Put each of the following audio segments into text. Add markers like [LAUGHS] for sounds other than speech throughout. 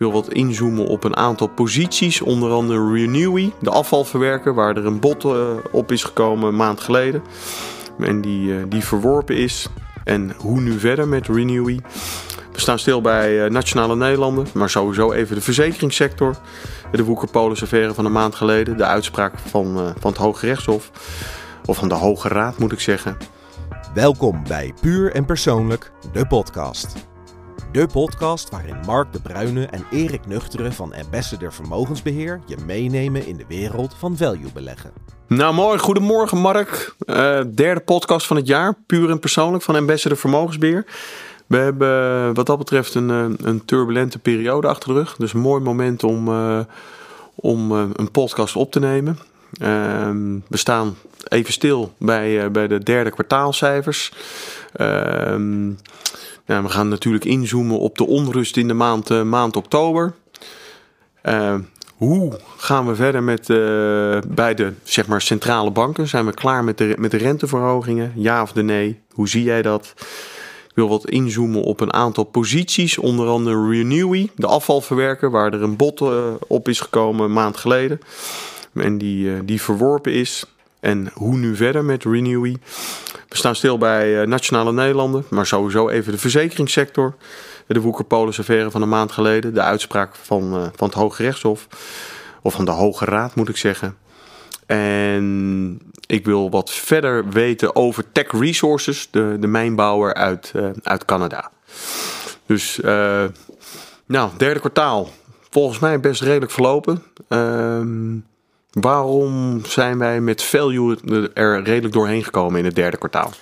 wil wat inzoomen op een aantal posities, onder andere Renewy, de afvalverwerker, waar er een bot uh, op is gekomen een maand geleden. En die, uh, die verworpen is. En hoe nu verder met Renewy? We staan stil bij uh, Nationale Nederlanden, maar sowieso even de verzekeringssector. De Woekerpolis affaire van een maand geleden, de uitspraak van, van het Hoge Rechtshof. Of van de Hoge Raad moet ik zeggen. Welkom bij Puur en Persoonlijk, de podcast. De podcast waarin Mark de Bruyne en Erik Nuchteren van Ambassador Vermogensbeheer je meenemen in de wereld van value beleggen. Nou mooi, goedemorgen Mark. Uh, derde podcast van het jaar, puur en persoonlijk van Ambassador Vermogensbeheer. We hebben wat dat betreft een, eh, een turbulente periode achter de rug. Dus een mooi moment om, om een podcast op te nemen. Ehm, we staan even stil bij, bij de derde kwartaalcijfers. Ehm, we gaan natuurlijk inzoomen op de onrust in de maand, uh, maand oktober. Uh, hoe gaan we verder met, uh, bij de zeg maar, centrale banken? Zijn we klaar met de, met de renteverhogingen? Ja of de nee? Hoe zie jij dat? Ik wil wat inzoomen op een aantal posities. Onder andere Renewy, de afvalverwerker, waar er een bot op is gekomen een maand geleden. En die, die verworpen is. En hoe nu verder met Renewy? We staan stil bij uh, Nationale Nederlanden, maar sowieso even de verzekeringssector. De Woekerpolis affaire van een maand geleden, de uitspraak van, uh, van het Hoge Rechtshof. Of van de Hoge Raad moet ik zeggen. En ik wil wat verder weten over Tech Resources, de, de mijnbouwer uit, uh, uit Canada. Dus, nou, derde kwartaal. Volgens mij best redelijk verlopen. Ehm Waarom zijn wij met value er redelijk doorheen gekomen in het derde kwartaal?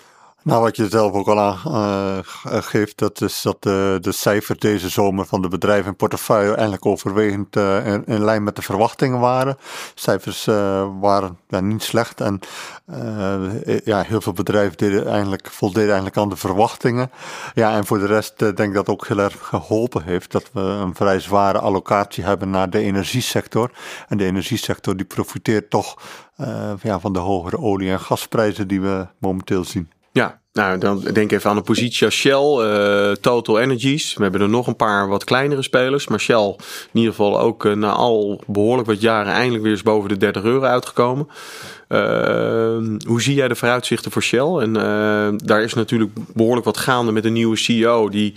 Nou, wat je zelf ook al aangeeft, uh, dat is dat de, de cijfers deze zomer van de bedrijven in portefeuille eigenlijk overwegend uh, in, lijn met de verwachtingen waren. Cijfers uh, waren niet slecht en ja, heel veel bedrijven deden eigenlijk, voldeden eigenlijk aan de verwachtingen. Ja, en voor de rest denk ik dat ook heel erg geholpen heeft dat we een vrij zware allocatie hebben naar de energiesector. En de energiesector die profiteert toch ja, van de hogere olie- en gasprijzen die we momenteel zien. Ja, nou dan denk even aan een positie als Shell, uh, Total Energies. We hebben er nog een paar wat kleinere spelers. Maar Shell in ieder geval ook uh, na al behoorlijk wat jaren eindelijk weer eens boven de 30 euro uitgekomen. Uh, hoe zie jij de vooruitzichten voor Shell? En daar is natuurlijk behoorlijk wat gaande met een nieuwe CEO die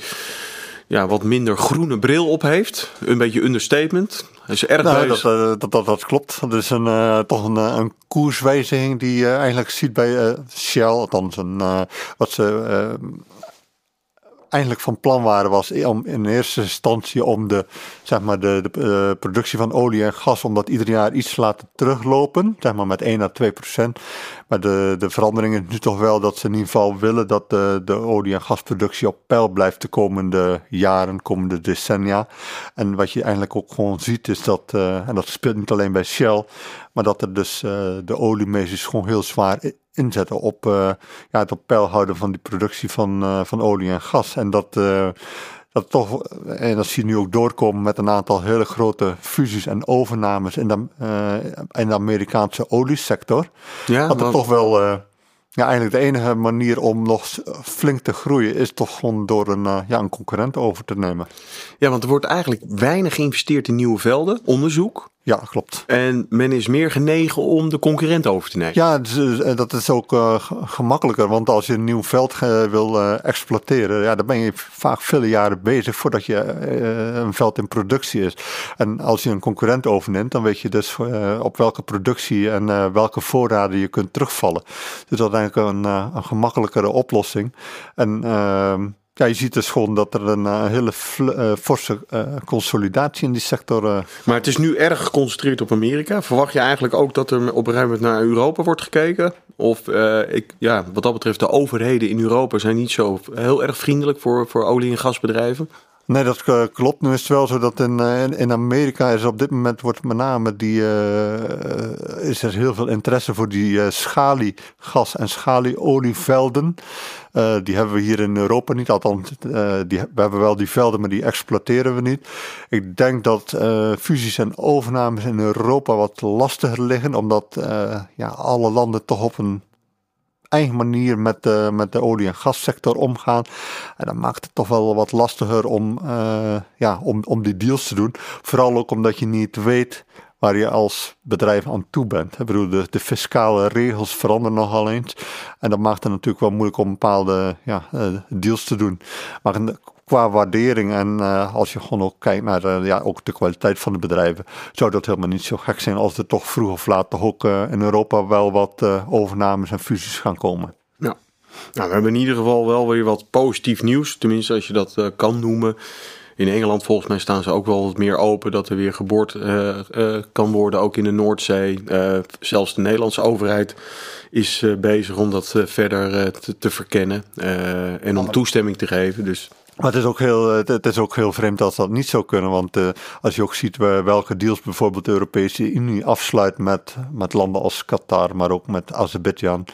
ja, wat minder groene bril op heeft. Een beetje understatement. Hij is erg nou, dat, dat, dat, dat, klopt. Dat is een, uh, toch een, een koerswijziging die je eigenlijk ziet bij uh, Shell. Althans, een, uh, wat ze eigenlijk van plan waren was om in eerste instantie om de, zeg maar de, de productie van olie en gas, om dat ieder jaar iets te laten teruglopen, zeg maar met 1 à 2 procent. Maar de, de verandering is nu toch wel dat ze in ieder geval willen dat de, de olie- en gasproductie op peil blijft de komende jaren, komende decennia. En wat je eigenlijk ook gewoon ziet is dat, uh, en dat speelt niet alleen bij Shell, maar dat er dus uh, de oliemeesters gewoon heel zwaar inzetten op uh, ja, het op peil houden van die productie van, van olie en gas. En dat dat toch, en dat zie je nu ook doorkomen met een aantal hele grote fusies en overnames in de, uh, in de Amerikaanse oliesector. Ja, dat er toch wel, uh, ja, eigenlijk de enige manier om nog flink te groeien is toch gewoon door een, uh, ja, een concurrent over te nemen. Ja, want er wordt eigenlijk weinig geïnvesteerd in nieuwe velden, onderzoek. Ja, klopt. En men is meer genegen om de concurrent over te nemen. Ja, dat is ook uh, gemakkelijker. Want als je een nieuw veld wil uh, exploiteren, ja, dan ben je vaak vele jaren bezig voordat je een veld in productie is. En als je een concurrent overneemt, dan weet je dus op welke productie en welke voorraden je kunt terugvallen. Dus dat is eigenlijk een, een gemakkelijkere oplossing. En ehm, ja, je ziet dus gewoon dat er een uh, hele uh, forse uh, consolidatie in die sector. Maar het is nu erg geconcentreerd op Amerika. Verwacht je eigenlijk ook dat er op een gegeven moment naar Europa wordt gekeken? Of ik, ja, wat dat betreft, de overheden in Europa zijn niet zo heel erg vriendelijk voor, voor olie- en gasbedrijven? Nee, dat klopt. Nu is het wel zo dat in, in Amerika is op dit moment wordt met name die, uh, is er heel veel interesse voor die uh, schaliegas- en schalieolievelden. Uh, die hebben we hier in Europa niet. Althans, die, we hebben wel die velden, maar die exploiteren we niet. Ik denk dat fusies en overnames in Europa wat lastiger liggen, omdat ja, alle landen toch op een eigen manier met de, met de olie- en gassector omgaan. En dat maakt het toch wel wat lastiger om, ja, om, om die deals te doen. Vooral ook omdat je niet weet waar je als bedrijf aan toe bent. Ik bedoel, de, de fiscale regels veranderen nogal eens. En dat maakt het natuurlijk wel moeilijk om bepaalde ja, deals te doen. Maar qua waardering en uh, als je gewoon ook kijkt naar uh, ja, ook de kwaliteit van de bedrijven, zou dat helemaal niet zo gek zijn als er toch vroeg of laat toch ook uh, in Europa wel wat overnames en fusies gaan komen. Ja. Nou, we hebben in ieder geval wel weer wat positief nieuws, tenminste als je dat kan noemen. In Engeland volgens mij staan ze ook wel wat meer open dat er weer geboord kan worden, ook in de Noordzee. zelfs de Nederlandse overheid is bezig om dat verder te, te, verkennen en om toestemming te geven. Dus maar het is ook heel, eh, het is ook heel vreemd als dat niet zou kunnen. Want uh, als je ook ziet welke deals bijvoorbeeld de Europese Unie afsluit met, met landen als Qatar, maar ook met Azerbeidzjan eh,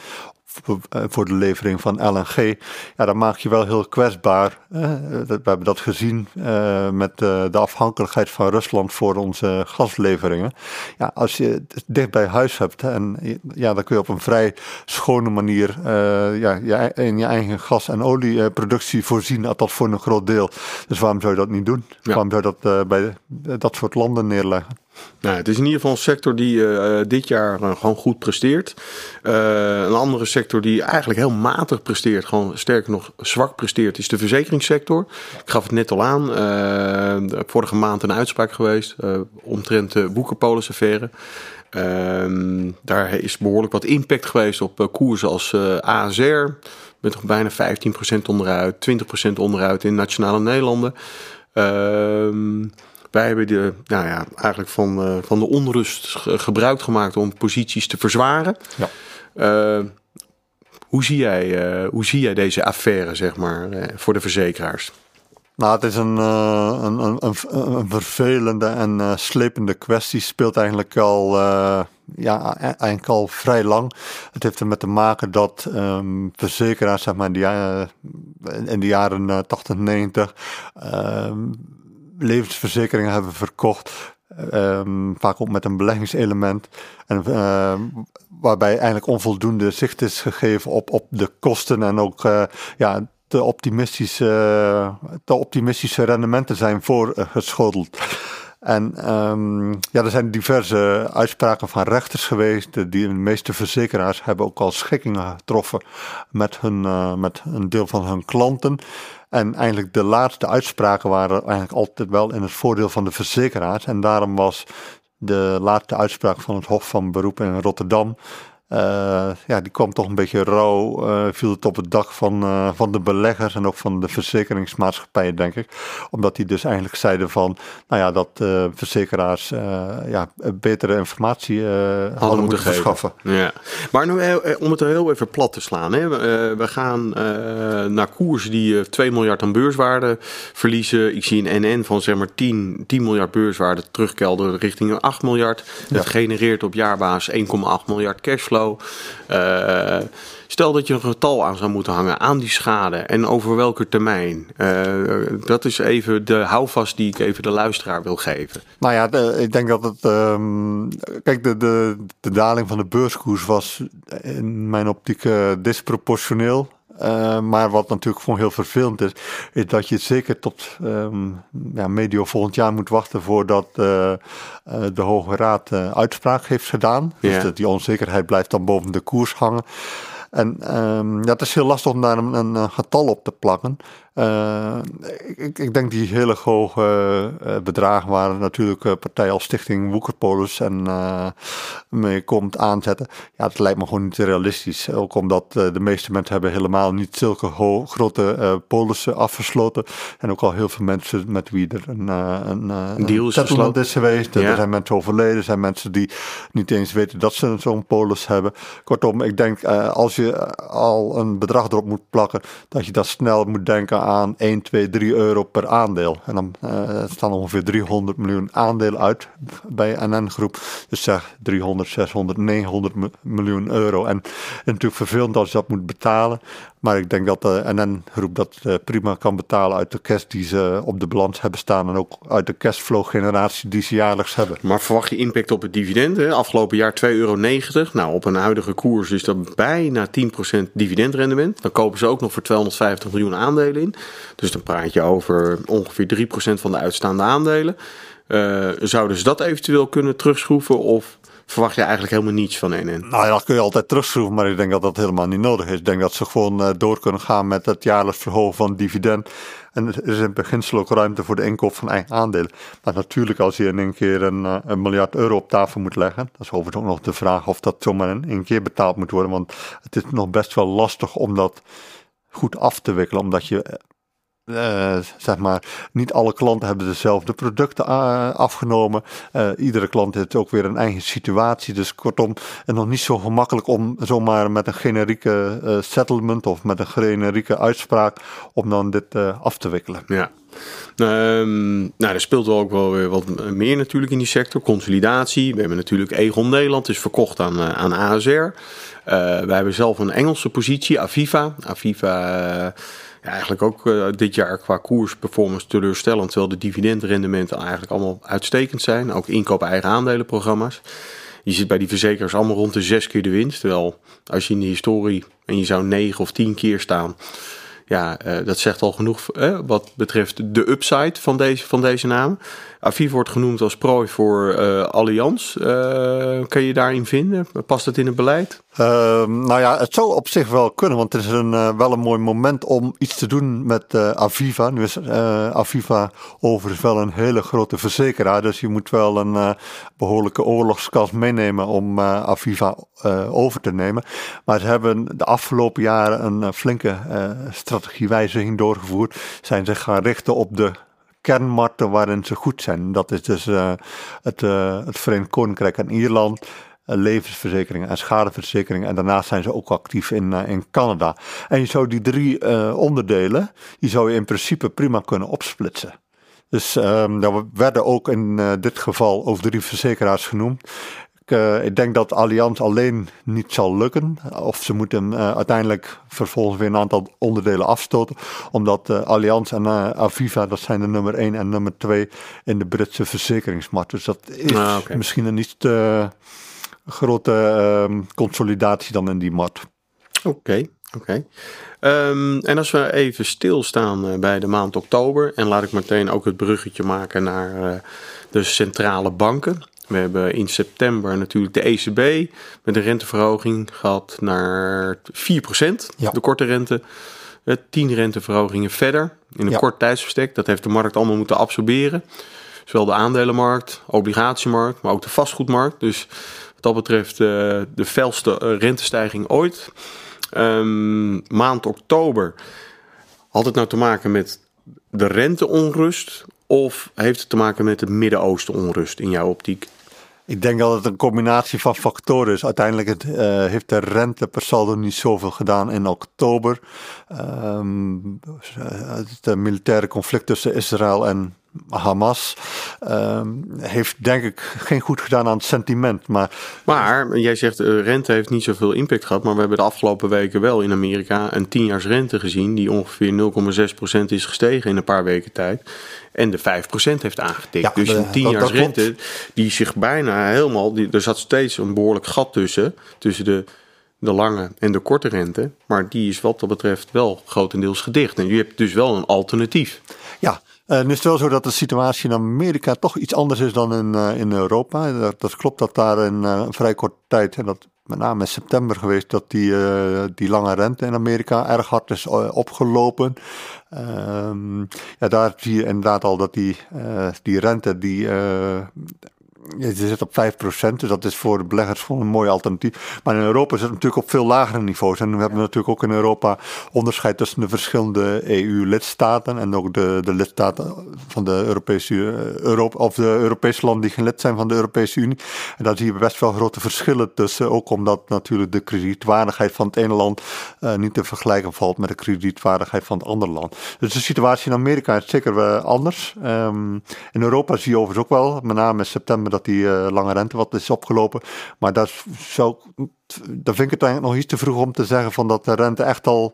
voor de levering van LNG, ja, dan maak je wel heel kwetsbaar. We hebben dat gezien uh, met de afhankelijkheid van Rusland voor onze gasleveringen. Ja, als je het dicht bij huis hebt en ja, dan kun je op een vrij schone manier uh, ja, je, in je eigen gas- en olieproductie voorzien, dat voor een groot deel. Dus waarom zou je dat niet doen? Waarom zou je dat bij dat soort landen neerleggen? Nou, het is in ieder geval een sector die uh, dit jaar uh, gewoon goed presteert. Een andere sector die eigenlijk heel matig presteert, gewoon sterker nog zwak presteert, is de verzekeringssector. Ik gaf het net al aan. vorige maand een uitspraak geweest omtrent de boekenpolis-affaire. Ehm, daar is behoorlijk wat impact geweest op koersen als ASR. Met nog bijna 15% onderuit, 20% onderuit in Nationale Nederlanden. Ehm wij hebben de, nou ja, eigenlijk van, uh, van de onrust gebruik gemaakt om posities te verzwaren. Ja. Uh, hoe, zie jij, uh, hoe zie jij deze affaire, zeg maar, voor de verzekeraars? Nou, het is een, een, een, een, een vervelende en slepende kwestie. Speelt eigenlijk al, ja, e-, eigenlijk al vrij lang. Het heeft ermee te maken dat um, verzekeraars, zeg maar, in de, in de jaren 80, 90 um, levensverzekeringen hebben verkocht. Um, vaak ook met een beleggingselement. En, uh, waarbij eigenlijk onvoldoende zicht is gegeven op, op de kosten en ook uh, ja, te optimistische, te optimistische rendementen zijn voorgeschoteld. En um, ja, er zijn diverse uitspraken van rechters geweest. Die de meeste verzekeraars hebben ook al schikkingen getroffen met, hun, uh, met een deel van hun klanten. En eigenlijk de laatste uitspraken waren eigenlijk altijd wel in het voordeel van de verzekeraars. En daarom was de laatste uitspraak van het Hof van Beroep in Rotterdam uh, ja, die kwam toch een beetje rauw, uh, viel het op het dak van, uh, van de beleggers en ook van de verzekeringsmaatschappijen, denk ik. Omdat die dus eigenlijk zeiden van, nou ja, dat verzekeraars ja, betere informatie hadden, hadden, moeten verschaffen. Ja. Maar nu, om het heel even plat te slaan, hè. we gaan naar koersen die 2 miljard aan beurswaarde verliezen. Ik zie een NN van zeg maar 10, 10 miljard beurswaarde terugkelderen richting 8 miljard. Het genereert op jaarbasis 1,8 miljard cashflow. Eh, stel dat je een getal aan zou moeten hangen aan die schade en over welke termijn. Uh, dat is even de houvast die ik even de luisteraar wil geven. Nou ja, ik denk dat het. Um, kijk, de, de, de daling van de beurskoers was in mijn optiek disproportioneel. Uh, maar wat natuurlijk gewoon heel vervelend is, is dat je zeker tot um, ja, medio volgend jaar moet wachten voordat uh, uh, de Hoge Raad uitspraak heeft gedaan. Dus. Dus die onzekerheid blijft dan boven de koers hangen. En um, ja, het is heel lastig om daar een, een getal op te plakken. Uh, ik, ik, denk die hele hoge uh, bedragen waren natuurlijk uh, partijen als Stichting Woekerpolis en mee komt aanzetten. Ja, dat lijkt me gewoon niet realistisch. Ook omdat de meeste mensen hebben helemaal niet zulke grote polissen afgesloten. En ook al heel veel mensen met wie er een, een, een deal is, geweest. Ja. Er zijn mensen overleden, er zijn mensen die niet eens weten dat ze zo'n polis hebben. Kortom, ik denk als je al een bedrag erop moet plakken, dat je dat snel moet denken aan 1, 2, 3 euro per aandeel. En dan uh, staan ongeveer 300 miljoen aandelen uit bij NN Groep. Dus zeg 300, 600, 900 miljoen euro. En, natuurlijk vervelend als je dat moet betalen. Maar ik denk dat de NN Groep dat uh, prima kan betalen uit de cash die ze op de balans hebben staan. En ook uit de cashflow generatie die ze jaarlijks hebben. Maar verwacht je impact op het dividend? Hè? Afgelopen jaar 2,90 euro. Nou, op een huidige koers is dat bijna 10% dividendrendement. Dan kopen ze ook nog voor 250 miljoen aandelen in. Dus dan praat je over ongeveer 3% van de uitstaande aandelen. Uh, zouden ze dat eventueel kunnen terugschroeven of verwacht je eigenlijk helemaal niets van NN? Nou ja, dat kun je altijd terugschroeven, maar ik denk dat dat helemaal niet nodig is. Ik denk dat ze gewoon uh, door kunnen gaan met het jaarlijks verhogen van dividend. En er is in beginsel ook ruimte voor de inkoop van eigen aandelen. Maar natuurlijk, als je in één keer een, een miljard euro op tafel moet leggen, dat is overigens ook nog de vraag of dat zomaar in één keer betaald moet worden. Want het is nog best wel lastig om dat goed af te wikkelen, omdat je uh, zeg maar, niet alle klanten hebben dezelfde producten uh, afgenomen. Uh, iedere klant heeft ook weer een eigen situatie. Dus kortom, het nog niet zo gemakkelijk om zomaar met een generieke settlement of met een generieke uitspraak om dan dit af te wikkelen. Ja. Um, nou, er speelt wel ook wel weer wat meer natuurlijk in die sector. Consolidatie. We hebben natuurlijk Egon Nederland, is verkocht aan, aan ASR. Uh, wij hebben zelf een Engelse positie, Aviva. Aviva ja, eigenlijk ook uh, dit jaar qua koersperformance teleurstellend. Terwijl de dividendrendementen eigenlijk allemaal uitstekend zijn. Ook inkoop eigen aandelenprogramma's. Je zit bij die verzekeraars allemaal rond de zes keer de winst. Terwijl als je in de historie en je zou negen of tien keer staan ja, dat zegt al genoeg wat betreft de upside van deze, van deze naam. Aviv wordt genoemd als prooi voor uh, Allianz. kan je daarin vinden? Past het in het beleid? Ehm, nou ja, het zou op zich wel kunnen, want het is een, wel een mooi moment om iets te doen met Aviva. Nu is Aviva overigens wel een hele grote verzekeraar, dus je moet wel een behoorlijke oorlogskast meenemen om Aviva over te nemen. Maar ze hebben de afgelopen jaren een flinke strategie strategiewijziging doorgevoerd. Zijn zich gaan richten op de kernmarkten waarin ze goed zijn. Dat is dus uh, het, uh, het Verenigd Koninkrijk en Ierland. Uh, levensverzekeringen en schadeverzekeringen. En daarnaast zijn ze ook actief in, in Canada. En je zou die drie onderdelen, die zou je in principe prima kunnen opsplitsen. Dus um, er werden ook in dit geval over drie verzekeraars genoemd. Uh, ik denk dat Allianz alleen niet zal lukken. Of ze moeten uh, uiteindelijk vervolgens weer een aantal onderdelen afstoten. Omdat uh, Allianz en Aviva, dat zijn de nummer 1 en nummer 2 in de Britse verzekeringsmarkt. Dus dat is ah, okay. misschien een niet te grote ehm, consolidatie dan in die markt. Oké, okay, oké. Okay. Um, en als we even stilstaan bij de maand oktober. En laat ik meteen ook het bruggetje maken naar de centrale banken. We hebben in september natuurlijk de ECB met een renteverhoging gehad naar 4%, ja. de korte rente. 10 renteverhogingen verder in een ja. kort tijdsbestek. Dat heeft de markt allemaal moeten absorberen. Zowel de aandelenmarkt, obligatiemarkt, maar ook de vastgoedmarkt. Dus wat dat betreft uh, de felste uh, rentestijging ooit. Um, maand oktober had het nou te maken met de renteonrust of heeft het te maken met de Midden-Oosten onrust in jouw optiek? Ik denk dat het een combinatie van factoren is. Uiteindelijk het, uh, heeft de rente per saldo niet zoveel gedaan in oktober. Um, het militaire conflict tussen Israël en Hamas um, heeft denk ik geen goed gedaan aan het sentiment. Maar, maar jij zegt uh, rente heeft niet zoveel impact gehad. Maar we hebben de afgelopen weken wel in Amerika een 10 rente gezien. Die ongeveer 0,6% is gestegen in een paar weken tijd. En de 5% heeft aangetikt. Ja, dus een 10 rente die zich bijna helemaal... Die, er zat steeds een behoorlijk gat tussen. Tussen de de lange en de korte rente. Maar die is wat dat betreft wel grotendeels gedicht. En je hebt dus wel een alternatief. Ja, uh, nu is het wel zo dat de situatie in Amerika toch iets anders is dan in, uh, in Europa. Dat, dat, klopt dat daar in een vrij korte tijd, en dat met name in september geweest, dat die, die lange rente in Amerika erg hard is opgelopen. Um, ja, daar zie je inderdaad al dat die, die rente die je zit op 5%, dus dat is voor de beleggers gewoon een mooi alternatief. Maar in Europa zit het natuurlijk op veel lagere niveaus. En we hebben natuurlijk ook in Europa onderscheid tussen de verschillende EU-lidstaten en ook de, de lidstaten van de Europese, Europa, of de Europese landen die geen lid zijn van de Europese Unie. En daar zie je best wel grote verschillen tussen, ook omdat natuurlijk de kredietwaardigheid van het ene land uh, niet te vergelijken valt met de kredietwaardigheid van het andere land. Dus de situatie in Amerika is zeker wel anders. Um, in Europa zie je overigens ook wel, met name in september, die uh, lange rente wat is opgelopen. Maar dat zou dan vind ik het eigenlijk nog iets te vroeg om te zeggen van dat de rente echt al,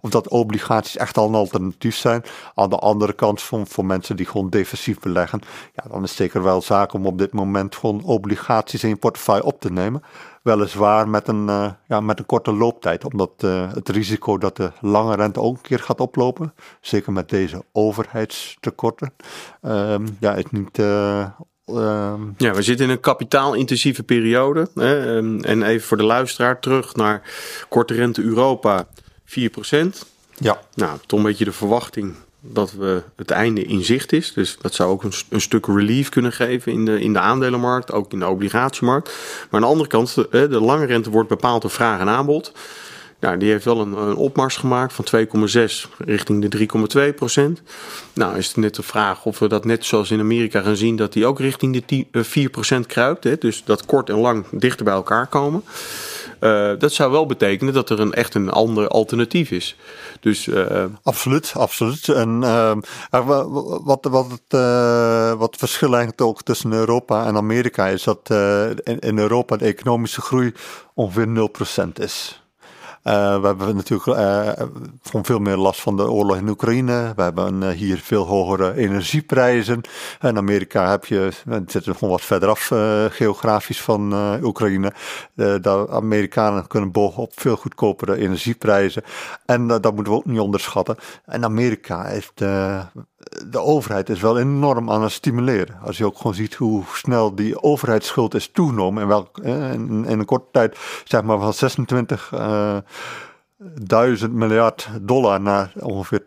of dat obligaties echt al een alternatief zijn. Aan de andere kant, voor, voor mensen die gewoon defensief beleggen, ja, dan is het zeker wel zaak om op dit moment gewoon obligaties in je portefeuille op te nemen. Weliswaar met een, uh, ja, met een korte looptijd, omdat uh, het risico dat de lange rente ook een keer gaat oplopen, zeker met deze overheidstekorten, uh, ja, is niet uh, Ehm, ja, we zitten in een kapitaalintensieve periode. Hè? Ehm, en even voor de luisteraar terug naar korte rente Europa, 4%. Ja. Nou, toch een beetje de verwachting dat we het einde in zicht is. Dus dat zou ook een, een, stuk relief kunnen geven in de, in de aandelenmarkt, ook in de obligatiemarkt. Maar aan de andere kant, de, de lange rente wordt bepaald door vraag en aanbod. Nou, die heeft wel een, een opmars gemaakt van 2,6 richting de 3,2 procent. Nou, is het net de vraag of we dat net zoals in Amerika gaan zien, dat die ook richting de 4 eh, procent kruipt. Hè? Dus dat kort en lang dichter bij elkaar komen. Uh, dat zou wel betekenen dat er een, echt een ander alternatief is. Dus, uh... Absoluut, absoluut. En uh, wat, wat, het, wat verschil eigenlijk ook tussen Europa en Amerika is dat in, in Europa de economische groei ongeveer 0% is. Uh, we hebben natuurlijk uh, veel meer last van de oorlog in Oekraïne. We hebben hier veel hogere energieprijzen. In Amerika heb je, het zit gewoon wat verderaf geografisch van Oekraïne. de Amerikanen kunnen bogen op veel goedkopere energieprijzen. En dat moeten we ook niet onderschatten. En Amerika heeft de overheid is wel enorm aan het stimuleren. Als je ook gewoon ziet hoe snel die overheidsschuld is toegenomen. En welk, in, in een korte tijd, zeg maar van 26 uh, duizend miljard dollar naar ongeveer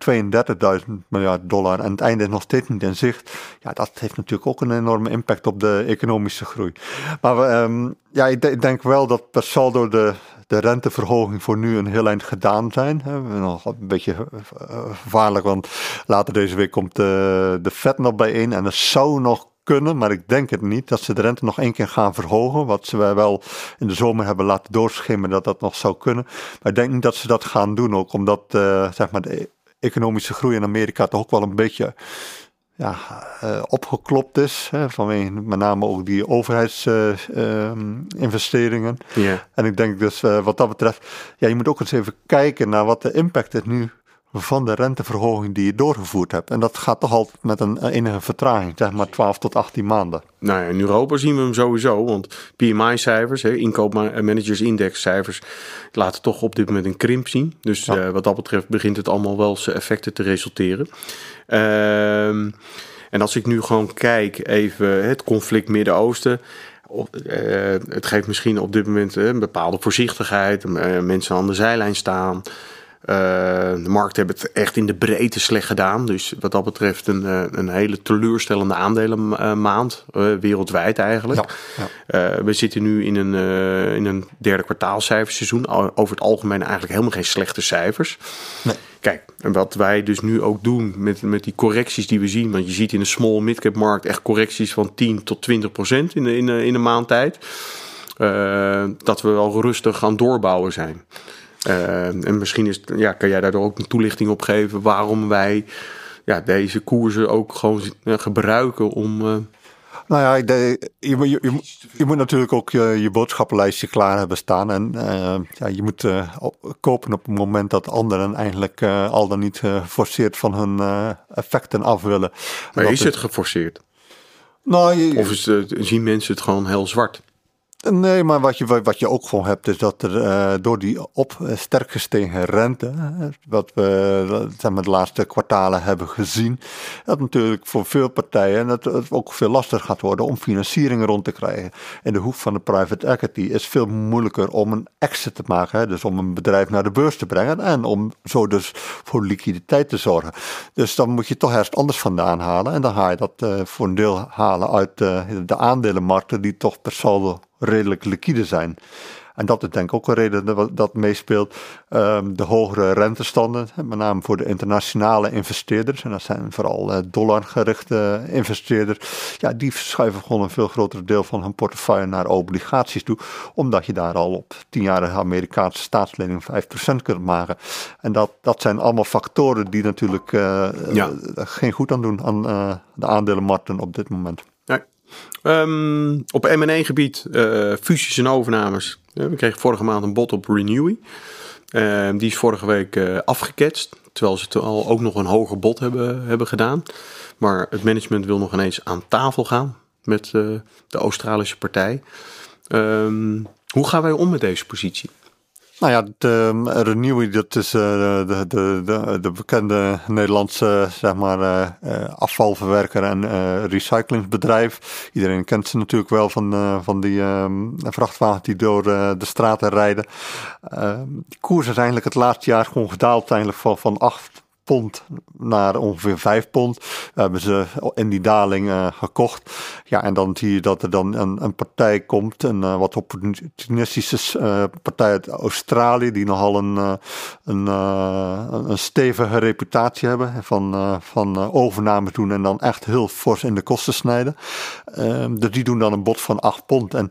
32.000 miljard dollar. En het einde is nog steeds niet in zicht. Ja, dat heeft natuurlijk ook een enorme impact op de economische groei. Maar we, um, ja, ik, denk wel dat per saldo de, de renteverhoging voor nu een heel eind gedaan zijn. Nog een beetje gevaarlijk, want later deze week komt de, de Fed nog bijeen. En het zou nog kunnen, maar ik denk het niet, dat ze de rente nog één keer gaan verhogen. Wat ze wel in de zomer hebben laten doorschimmen dat dat nog zou kunnen. Maar ik denk niet dat ze dat gaan doen, ook omdat uh, zeg maar de economische groei in Amerika toch ook wel een beetje ja, uh, opgeklopt is. Hè, vanwege met name ook die overheidsinvesteringen. Uh, yeah. En ik denk dus uh, wat dat betreft, ja, je moet ook eens even kijken naar wat de impact is nu van de renteverhoging die je doorgevoerd hebt. En dat gaat toch altijd met een enige vertraging, zeg maar 12 tot 18 maanden. Nou ja, in Europa zien we hem sowieso, want PMI-cijfers, inkoopmanagers-index-cijfers, laten toch op dit moment een krimp zien. Dus ja. uh, wat dat betreft begint het allemaal wel zijn effecten te resulteren. Uh, en als ik nu gewoon kijk, even het conflict Midden-Oosten. Uh, het geeft misschien op dit moment een bepaalde voorzichtigheid. Mensen aan de zijlijn staan. Uh, de markten hebben het echt in de breedte slecht gedaan. Dus wat dat betreft een, een hele teleurstellende aandelenmaand. Uh, wereldwijd eigenlijk. Ja, ja. We zitten nu in een, in een derde kwartaalcijferseizoen. Over het algemeen eigenlijk helemaal geen slechte cijfers. Nee. Kijk, en wat wij dus nu ook doen met, met die correcties die we zien. Want je ziet in de small midcap markt echt correcties van 10 tot 20 procent in, de, in, de, in een maand tijd. dat we wel rustig gaan doorbouwen zijn. Uh, en misschien is, ja, kan jij daardoor ook een toelichting op geven waarom wij ja, deze koersen ook gewoon ja, gebruiken om. Uh... Nou ja, ik je, je, je, je, moet natuurlijk ook je, je boodschappenlijstje klaar hebben staan. En uh, ja, je moet op, kopen op het moment dat anderen eigenlijk al dan niet geforceerd van hun effecten af willen. Maar is het geforceerd? Nou, of is het, zien mensen het gewoon heel zwart? Nee, maar wat je, wat je ook gewoon hebt, is dat er uh, door die op uh, sterk gestegen rente, wat we zeg maar, de laatste kwartalen hebben gezien, dat natuurlijk voor veel partijen dat het ook veel lastiger gaat worden om financiering rond te krijgen. In de hoek van de private equity is veel moeilijker om een exit te maken, hè, dus om een bedrijf naar de beurs te brengen en om zo dus voor liquiditeit te zorgen. Dus dan moet je toch ergens anders vandaan halen en dan ga je dat voor een deel halen uit de aandelenmarkten die toch per saldo redelijk liquide zijn. En dat is denk ik ook een reden dat, dat meespeelt. Um, de hogere rentestanden, met name voor de internationale investeerders. En dat zijn vooral uh, dollargerichte investeerders. Ja, die verschuiven gewoon een veel groter deel van hun portefeuille naar obligaties toe. Omdat je daar al op 10-jarige Amerikaanse staatslening 5% kunt maken. En dat, dat zijn allemaal factoren die natuurlijk uh, ja. geen goed aan doen aan uh, de aandelenmarkten op dit moment. Um, op M&A-gebied uh, fusies en overnames. we kregen vorige maand een bod op Renewy. Uh, die is vorige week uh, afgeketst. Terwijl ze al ook nog een hoger bod hebben, hebben gedaan. Maar het management wil nog ineens aan tafel gaan met de Australische partij. Um, hoe gaan wij om met deze positie? Nou ja, de Renewy, dat is uh, de, de, de, de, bekende Nederlandse zeg maar, uh, afvalverwerker en recyclingsbedrijf. Iedereen kent ze natuurlijk wel van, van die um, vrachtwagens die door de straten rijden. Ehm, die koers is eigenlijk het laatste jaar gewoon gedaald eigenlijk van, van 8 pond naar ongeveer 5 pond. We hebben ze in die daling uh, gekocht. Ja, en dan zie je dat er dan een, een partij komt, een uh, wat opportunistische partij uit Australië, die nogal een, een, een stevige reputatie hebben van, van overname doen en dan echt heel fors in de kosten snijden. Ehm, dus die doen dan een bod van 8 pond. En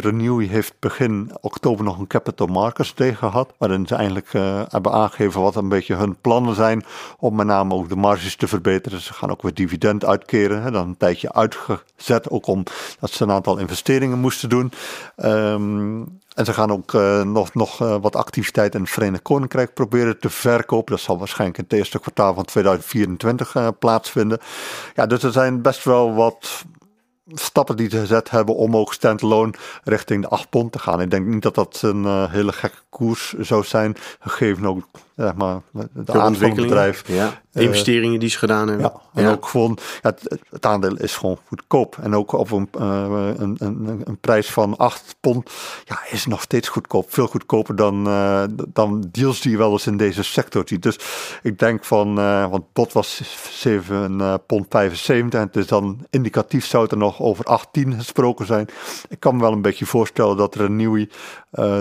Renewy heeft begin oktober nog een Capital Markets Day gehad, waarin ze eigenlijk hebben aangegeven wat een beetje hun plannen zijn om met name ook de marges te verbeteren. Ze gaan ook weer dividend uitkeren. Hè, dan een tijdje uitgezet, ook omdat ze een aantal investeringen moesten doen. Um, en ze gaan ook uh, nog, nog uh, wat activiteit in het Verenigd Koninkrijk proberen te verkopen. Dat zal waarschijnlijk in het eerste kwartaal van 2024 uh, plaatsvinden. Ja, dus er zijn best wel wat stappen die ze gezet hebben om ook standalone richting de 8 pond te gaan. Ik denk niet dat dat een uh, hele gekke koers zou zijn, gegeven ook zeg maar, de van het bedrijf. Ja. De investeringen die ze gedaan hebben. Ja, en ook gewoon, ja, het, het, aandeel is gewoon goedkoop. En ook op een, uh, een, een, een, prijs van 8 pond, ja, is nog steeds goedkoop. Veel goedkoper dan, uh, dan deals die je wel eens in deze sector ziet. Dus ik denk van, want pot was 7 pond 75 en het is dan indicatief zou het er nog over 18 gesproken zijn. Ik kan me wel een beetje voorstellen dat er een nieuwe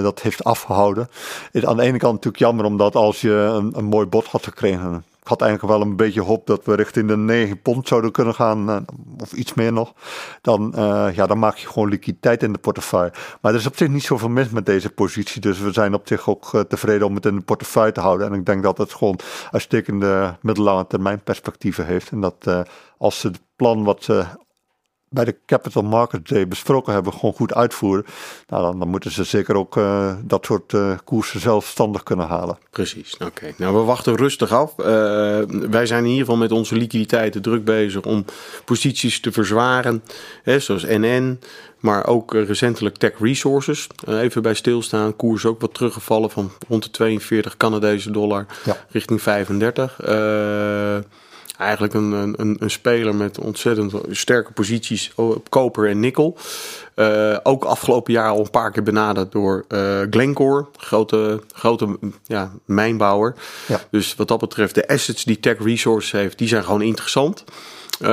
dat heeft afgehouden. Is aan de ene kant natuurlijk jammer, omdat als je een, een mooi bod had gekregen ik had eigenlijk wel een beetje hoop dat we richting de 9 pond zouden kunnen gaan, eh, of iets meer nog. Dan, uh, ja, dan maak je gewoon liquiditeit in de portefeuille. Maar er is op zich niet zoveel mis met deze positie. Dus we zijn op zich ook uh, tevreden om het in de portefeuille te houden. En ik denk dat het gewoon uitstekende middellange termijn perspectieven heeft. En dat uh, als ze het plan wat ze bij de Capital Market Day besproken hebben, gewoon goed uitvoeren. Nou, dan, dan moeten ze zeker ook uh, dat soort uh, koersen zelfstandig kunnen halen. Precies, oké. Nou, we wachten rustig af. Uh, wij zijn in ieder geval met onze liquiditeiten druk bezig om posities te verzwaren. Hè, zoals NN, maar ook recentelijk Tech Resources. even bij stilstaan, koers ook wat teruggevallen van rond de 42 Canadese dollar ja. richting 35 eigenlijk een, een, een speler met ontzettend sterke posities op koper en nikkel. Uh, ook afgelopen jaar al een paar keer benaderd door uh, Glencore, grote, grote ja, mijnbouwer. Ja. Dus wat dat betreft, de assets die Tech Resources heeft, die zijn gewoon interessant. Uh,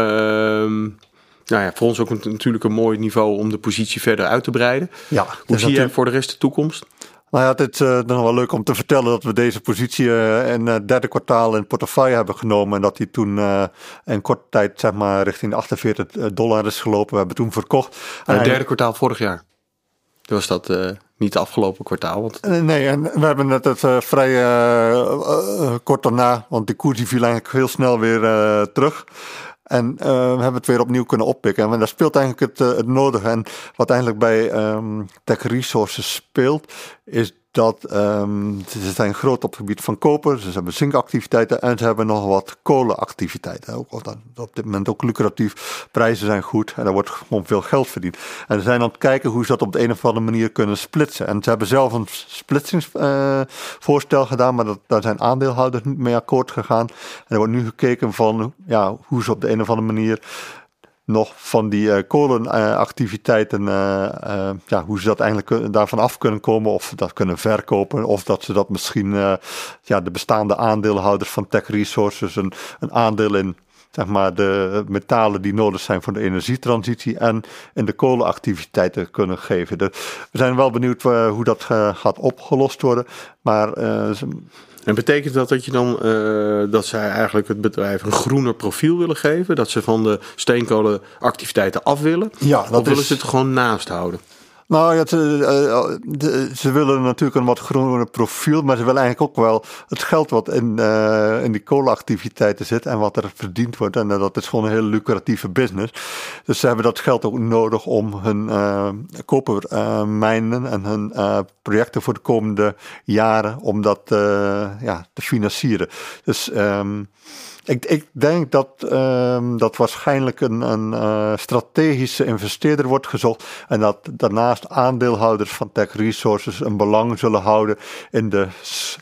nou ja, voor ons ook een, natuurlijk een mooi niveau om de positie verder uit te breiden. Ja, Hoe zie je voor de rest de toekomst? Nou ja, het is uh, nog wel leuk om te vertellen dat we deze positie uh, in het derde kwartaal in portefeuille hebben genomen. En dat die toen uh, in korte tijd zeg maar, richting de 48 dollar is gelopen. We hebben toen verkocht. En het derde kwartaal vorig jaar? Was dat niet het afgelopen kwartaal? Want... nee, en we hebben het, het vrij kort daarna, want die koers die viel eigenlijk heel snel weer terug. En uh, we hebben het weer opnieuw kunnen oppikken. En daar speelt eigenlijk het, uh, het nodige. En wat eigenlijk bij um, Tech Resources speelt, is dat ehm, ze zijn groot op het gebied van koper, ze hebben zinkactiviteiten en ze hebben nog wat kolenactiviteiten. Ook, op dit moment ook lucratief. Prijzen zijn goed en er wordt gewoon veel geld verdiend. En ze zijn aan het kijken hoe ze dat op de een of andere manier kunnen splitsen. En ze hebben zelf een splitsingsvoorstel gedaan, maar dat, daar zijn aandeelhouders niet mee akkoord gegaan. En er wordt nu gekeken van ja, hoe ze op de een of andere manier nog van die uh, kolenactiviteiten, uh, uh, ja, hoe ze dat eigenlijk daarvan af kunnen komen, of dat kunnen verkopen, of dat ze dat misschien ja, de bestaande aandeelhouders van Tech Resources een, een aandeel in zeg maar, de metalen die nodig zijn voor de energietransitie en in de kolenactiviteiten kunnen geven. we zijn wel benieuwd hoe dat gaat opgelost worden, maar en betekent dat dat je dan uh, dat zij eigenlijk het bedrijf een groener profiel willen geven? Dat ze van de steenkolenactiviteiten af willen? Ja, dat of willen ze het gewoon naast houden? Nou ja, ze, uh, ze willen natuurlijk een wat groener profiel, maar ze willen eigenlijk ook wel het geld wat in, uh, in die kolenactiviteiten zit en wat er verdiend wordt. En dat is gewoon een heel lucratieve business. Dus ze hebben dat geld ook nodig om hun kopermijnen en hun projecten voor de komende jaren, om dat ja, te financieren. Dus um, ik, ik denk dat, um, dat waarschijnlijk een, een uh, strategische investeerder wordt gezocht. En dat daarnaast aandeelhouders van Tech Resources een belang zullen houden in de,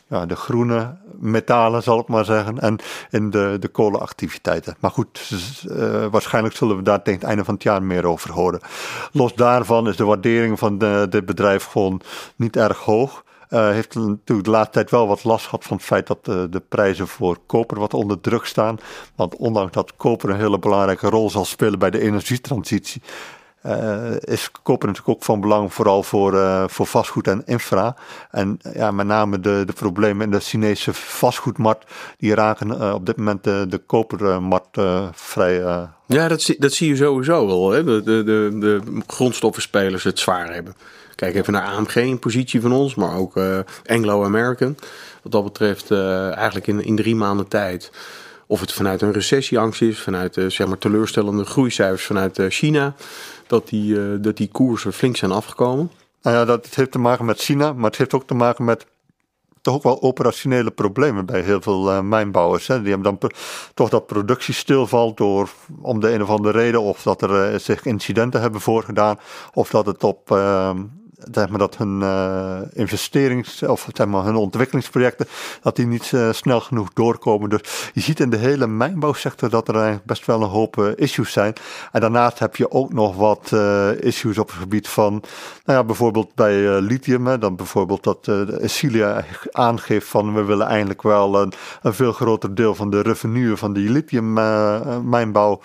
ja, de groene metalen, zal ik maar zeggen. En in de, de kolenactiviteiten. Maar goed, uh, waarschijnlijk zullen we daar tegen het einde van het jaar meer over horen. Los daarvan is de waardering van de, dit bedrijf gewoon niet erg hoog. Uh, heeft natuurlijk de laatste tijd wel wat last gehad van het feit dat de, de, prijzen voor koper wat onder druk staan. Want ondanks dat koper een hele belangrijke rol zal spelen bij de energietransitie, uh, is koper natuurlijk ook van belang, vooral voor, voor vastgoed en infra. En ja, met name de, de problemen in de Chinese vastgoedmarkt, die raken op dit moment de, de kopermarkt vrij. ja, dat zie, dat zie je sowieso wel. Hè? De, de, de grondstoffenspelers het zwaar hebben. Kijk even naar AMG, een positie van ons, maar ook uh, Anglo-American. Wat dat betreft uh, eigenlijk in, in drie maanden tijd. Of het vanuit een recessieangst is, vanuit uh, zeg maar teleurstellende groeicijfers vanuit China. Dat die, dat die koersen flink zijn afgekomen. Nou ja, dat heeft te maken met China, maar het heeft ook te maken met toch ook wel operationele problemen bij heel veel mijnbouwers. Hè. Die hebben dan toch dat productie stilvalt door om de een of andere reden, of dat er zich incidenten hebben voorgedaan, of dat het op uh, zeg maar, dat hun uh, investerings- of zeg maar, hun ontwikkelingsprojecten, dat die niet uh, snel genoeg doorkomen. Dus je ziet in de hele mijnbouwsector dat er eigenlijk best wel een hoop uh, issues zijn. En daarnaast heb je ook nog wat issues op het gebied van, nou ja, bijvoorbeeld bij lithium, dan bijvoorbeeld dat Cilia aangeeft van we willen eigenlijk wel een, een, veel groter deel van de revenue van die lithium mijnbouw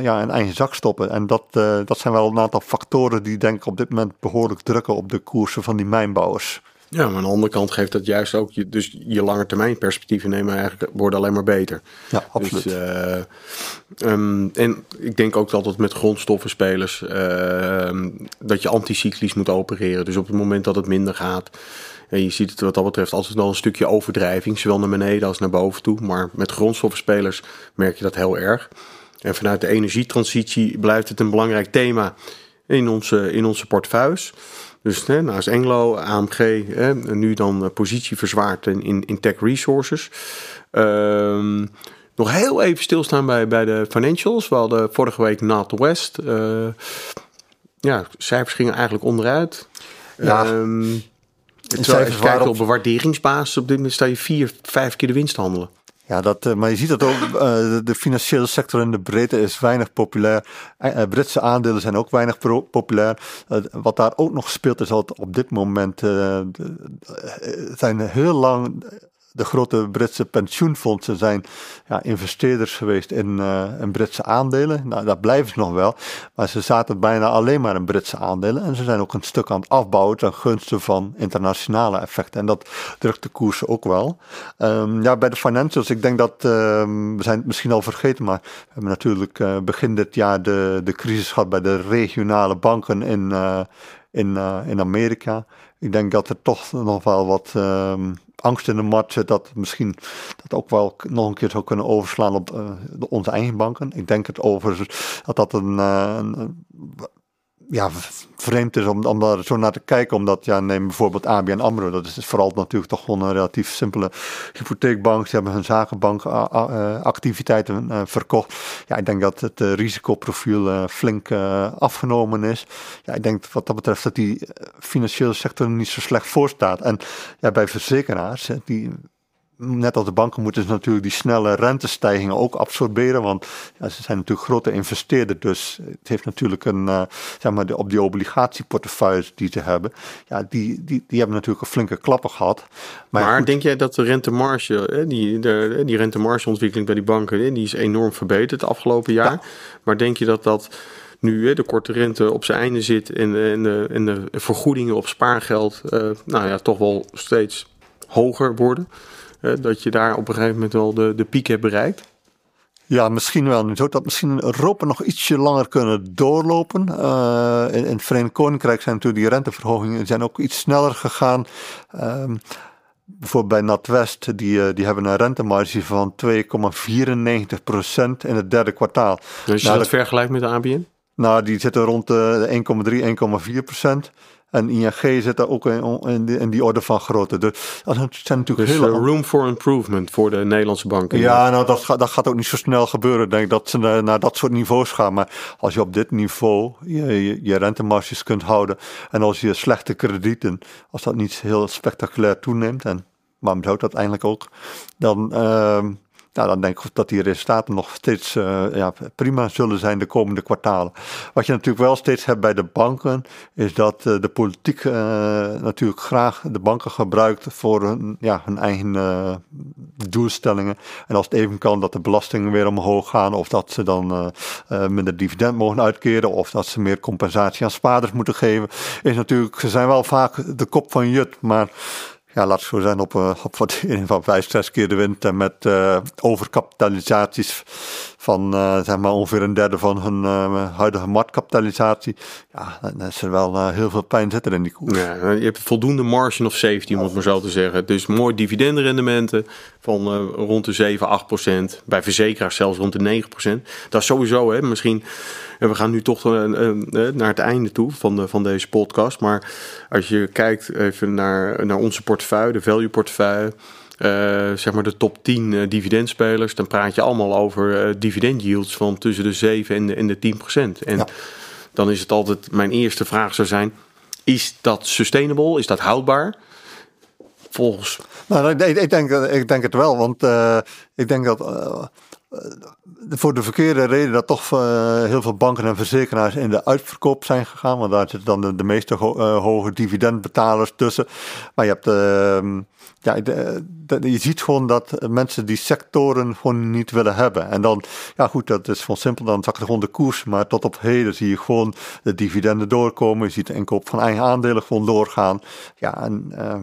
ja, in eigen zak stoppen. En dat, dat zijn wel een aantal factoren die denk ik op dit moment behoorlijk druk op de koersen van die mijnbouwers. Ja, maar aan de andere kant geeft dat juist ook, je, dus je lange termijn perspectieven nemen eigenlijk worden alleen maar beter. Ja, absoluut. Dus, um, en ik denk ook dat het met grondstoffenspelers, uh, dat je anticyclisch moet opereren. Dus op het moment dat het minder gaat, en je ziet het wat dat betreft altijd wel een stukje overdrijving, zowel naar beneden als naar boven toe. Maar met grondstoffenspelers merk je dat heel erg. En vanuit de energietransitie blijft het een belangrijk thema in onze, in onze portefeuilles. Dus hè, naast Englo, AMG, hè, nu dan positie verzwaard in, in, in tech resources. Um, nog heel even stilstaan bij, bij de financials. We hadden vorige week NatWest. Uh, ja, cijfers gingen eigenlijk onderuit. Ja. Um, terwijl je kijkt op een waarderingsbasis, op dit moment sta je vier, vijf keer de winst handelen. Ja, dat, eh, maar je ziet dat ook, uh, de financiële sector in de breedte is weinig populair. Uh, Britse aandelen zijn ook weinig populair. wat daar ook nog speelt is dat op dit moment zijn heel lang de grote Britse pensioenfondsen zijn ja, investeerders geweest in, uh, in Britse aandelen. Nou, dat blijven ze nog wel. Maar ze zaten bijna alleen maar in Britse aandelen. En ze zijn ook een stuk aan het afbouwen ten gunste van internationale effecten. En dat drukt de koersen ook wel. Um, ja, bij de financials, ik denk dat, um, we zijn het misschien al vergeten, maar we hebben natuurlijk uh, begin dit jaar de, de crisis gehad bij de regionale banken in, uh, in, in Amerika. Ik denk dat er toch nog wel wat um, angst in de markt zit dat misschien dat ook wel nog een keer zou kunnen overslaan op uh, onze eigen banken. Ik denk het over dat dat een, uh, een ja, vreemd is om, om daar zo naar te kijken. Omdat, ja, neem bijvoorbeeld ABN AMRO. Dat is vooral natuurlijk toch gewoon een relatief simpele hypotheekbank. Ze hebben hun zakenbankactiviteiten uh, verkocht. Ja, ik denk dat het risicoprofiel uh, flink afgenomen is. Ja, ik denk wat dat betreft dat die financiële sector niet zo slecht voor staat. En ja, bij verzekeraars, die net als de banken moeten ze natuurlijk die snelle rentestijgingen ook absorberen. Want ja, ze zijn natuurlijk grote investeerders. Dus het heeft natuurlijk een, uh, zeg maar, de, op die obligatieportefeuilles die ze hebben. Ja, die, die, die hebben natuurlijk een flinke klappen gehad. Maar, maar denk jij dat de rentemarge, die, de, die rentemargeontwikkeling bij die banken, die is enorm verbeterd het afgelopen jaar. Maar denk je dat dat nu de korte rente op zijn einde zit en, en, de, en de vergoedingen op spaargeld, uh, nou ja, toch wel steeds hoger worden? Dat je daar op een gegeven moment wel de, de piek hebt bereikt? Ja, misschien wel. Nu zou dat misschien Europa nog ietsje langer kunnen doorlopen. Uh, in, in, het Verenigd Koninkrijk zijn natuurlijk die renteverhogingen zijn ook iets sneller gegaan. Um, bijvoorbeeld bij NatWest, die, eh, die hebben een rentemarge van 2,94% in het derde kwartaal. Dus je nou, dat vergelijkt met de ABN? Nou, die zitten rond de 1,3, 1,4%. En ING zit daar ook in, in, die, orde van grootte. Dus dat zijn natuurlijk dus hele... room for improvement voor de Nederlandse banken. Ja, nou dat, gaat, dat gaat ook niet zo snel gebeuren. Ik denk dat ze naar, naar, dat soort niveaus gaan. Maar als je op dit niveau je, je, rentemarges kunt houden. En als je slechte kredieten, als dat niet heel spectaculair toeneemt. En waarom zou dat eigenlijk ook? Dan... Uh, nou, dan denk ik dat die resultaten nog steeds uh, ja, prima zullen zijn de komende kwartalen. Wat je natuurlijk wel steeds hebt bij de banken, is dat uh, de politiek uh, natuurlijk graag de banken gebruikt voor hun, ja, hun eigen doelstellingen. En als het even kan dat de belastingen weer omhoog gaan, of dat ze dan minder dividend mogen uitkeren, of dat ze meer compensatie aan spaarders moeten geven, is natuurlijk, ze zijn wel vaak de kop van Jut, maar ja, laat het zo zijn, op, uh, op [LAUGHS] van vijf, zes keer de winst en met uh, overkapitalisaties van uh, zeg maar ongeveer een derde van hun huidige marktkapitalisatie. Ja, dan is wel heel veel pijn zitten in die koers. Ja, je hebt voldoende margin of safety, om het maar zo te zeggen. Dus mooi dividendrendementen van rond de 7, 8 procent. Bij verzekeraars zelfs rond de 9 procent. Dat is sowieso, hè, misschien en we gaan nu toch naar het einde toe van, de, van deze podcast. Maar als je kijkt even naar, naar onze portefeuille, de value portefeuille. Uh, zeg maar de top 10 uh, dividendspelers, dan praat je allemaal over uh, dividend yields van tussen de 7 en de, en de 10 procent. En dan is het altijd, mijn eerste vraag zou zijn, is dat sustainable? Is dat houdbaar? Volgens... Nou, ik, ik, denk, ik denk het wel, want ik denk dat voor de verkeerde reden dat toch uh, heel veel banken en verzekeraars in de uitverkoop zijn gegaan. Want daar zitten dan de, meeste uh, hoge dividendbetalers tussen. Maar je hebt, uh, ja, de, de, je ziet gewoon dat mensen die sectoren gewoon niet willen hebben. En dan, ja goed, dat is gewoon simpel. Dan zakt gewoon de koers. Maar tot op heden zie je gewoon de dividenden doorkomen. Je ziet de inkoop van eigen aandelen gewoon doorgaan. Ja, en ehm,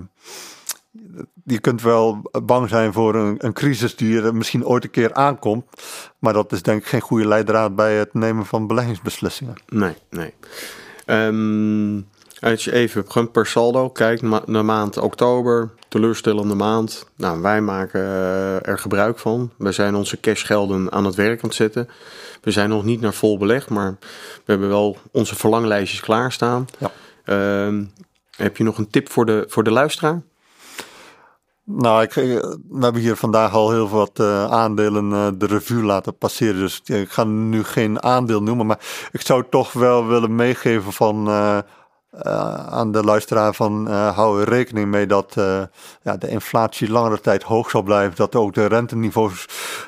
je kunt wel bang zijn voor een, een, crisis die er misschien ooit een keer aankomt. Maar dat is denk ik geen goede leidraad bij het nemen van beleggingsbeslissingen. Nee, nee. Um, als je even per saldo kijkt naar maand oktober, teleurstellende maand. Nou, wij maken eh, er gebruik van. We zijn onze cashgelden aan het werk aan het zetten. We zijn nog niet naar vol belegd, maar we hebben wel onze verlanglijstjes klaarstaan. Ja. Um, heb je nog een tip voor de, voor de luisteraar? Nou, ik, we hebben hier vandaag al heel wat uh, aandelen uh, de revue laten passeren. Dus ik ga nu geen aandeel noemen. Maar ik zou toch wel willen meegeven van, uh, aan de luisteraar van hou er rekening mee dat ja, de inflatie langere tijd hoog zal blijven. Dat ook de renteniveaus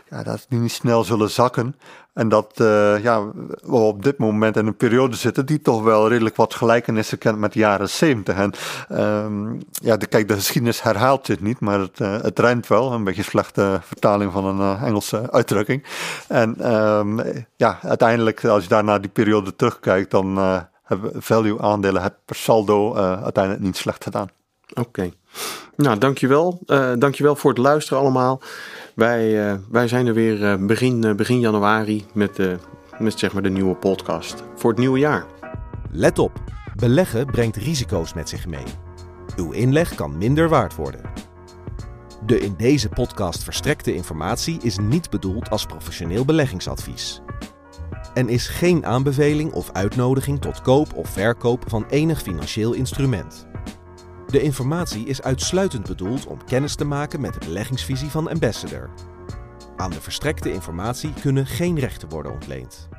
ja, dat die niet snel zullen zakken. En dat uh, ja, we op dit moment in een periode zitten die toch wel redelijk wat gelijkenissen kent met de jaren 70. En um, ja, de, kijk, de geschiedenis herhaalt dit niet, maar het, uh, het wel. Een beetje slechte vertaling van een uh, Engelse uitdrukking. En um, ja, uiteindelijk, als je daar naar die periode terugkijkt, dan hebben value aandelen het per saldo uiteindelijk niet slecht gedaan. Oké. Nou, dankjewel. Uh, dankjewel voor het luisteren allemaal. Wij, uh, wij zijn er weer uh, begin, begin januari met, met zeg maar de nieuwe podcast voor het nieuwe jaar. Let op, beleggen brengt risico's met zich mee. Uw inleg kan minder waard worden. De in deze podcast verstrekte informatie is niet bedoeld als professioneel beleggingsadvies. En is geen aanbeveling of uitnodiging tot koop of verkoop van enig financieel instrument. De informatie is uitsluitend bedoeld om kennis te maken met de beleggingsvisie van Ambassador. Aan de verstrekte informatie kunnen geen rechten worden ontleend.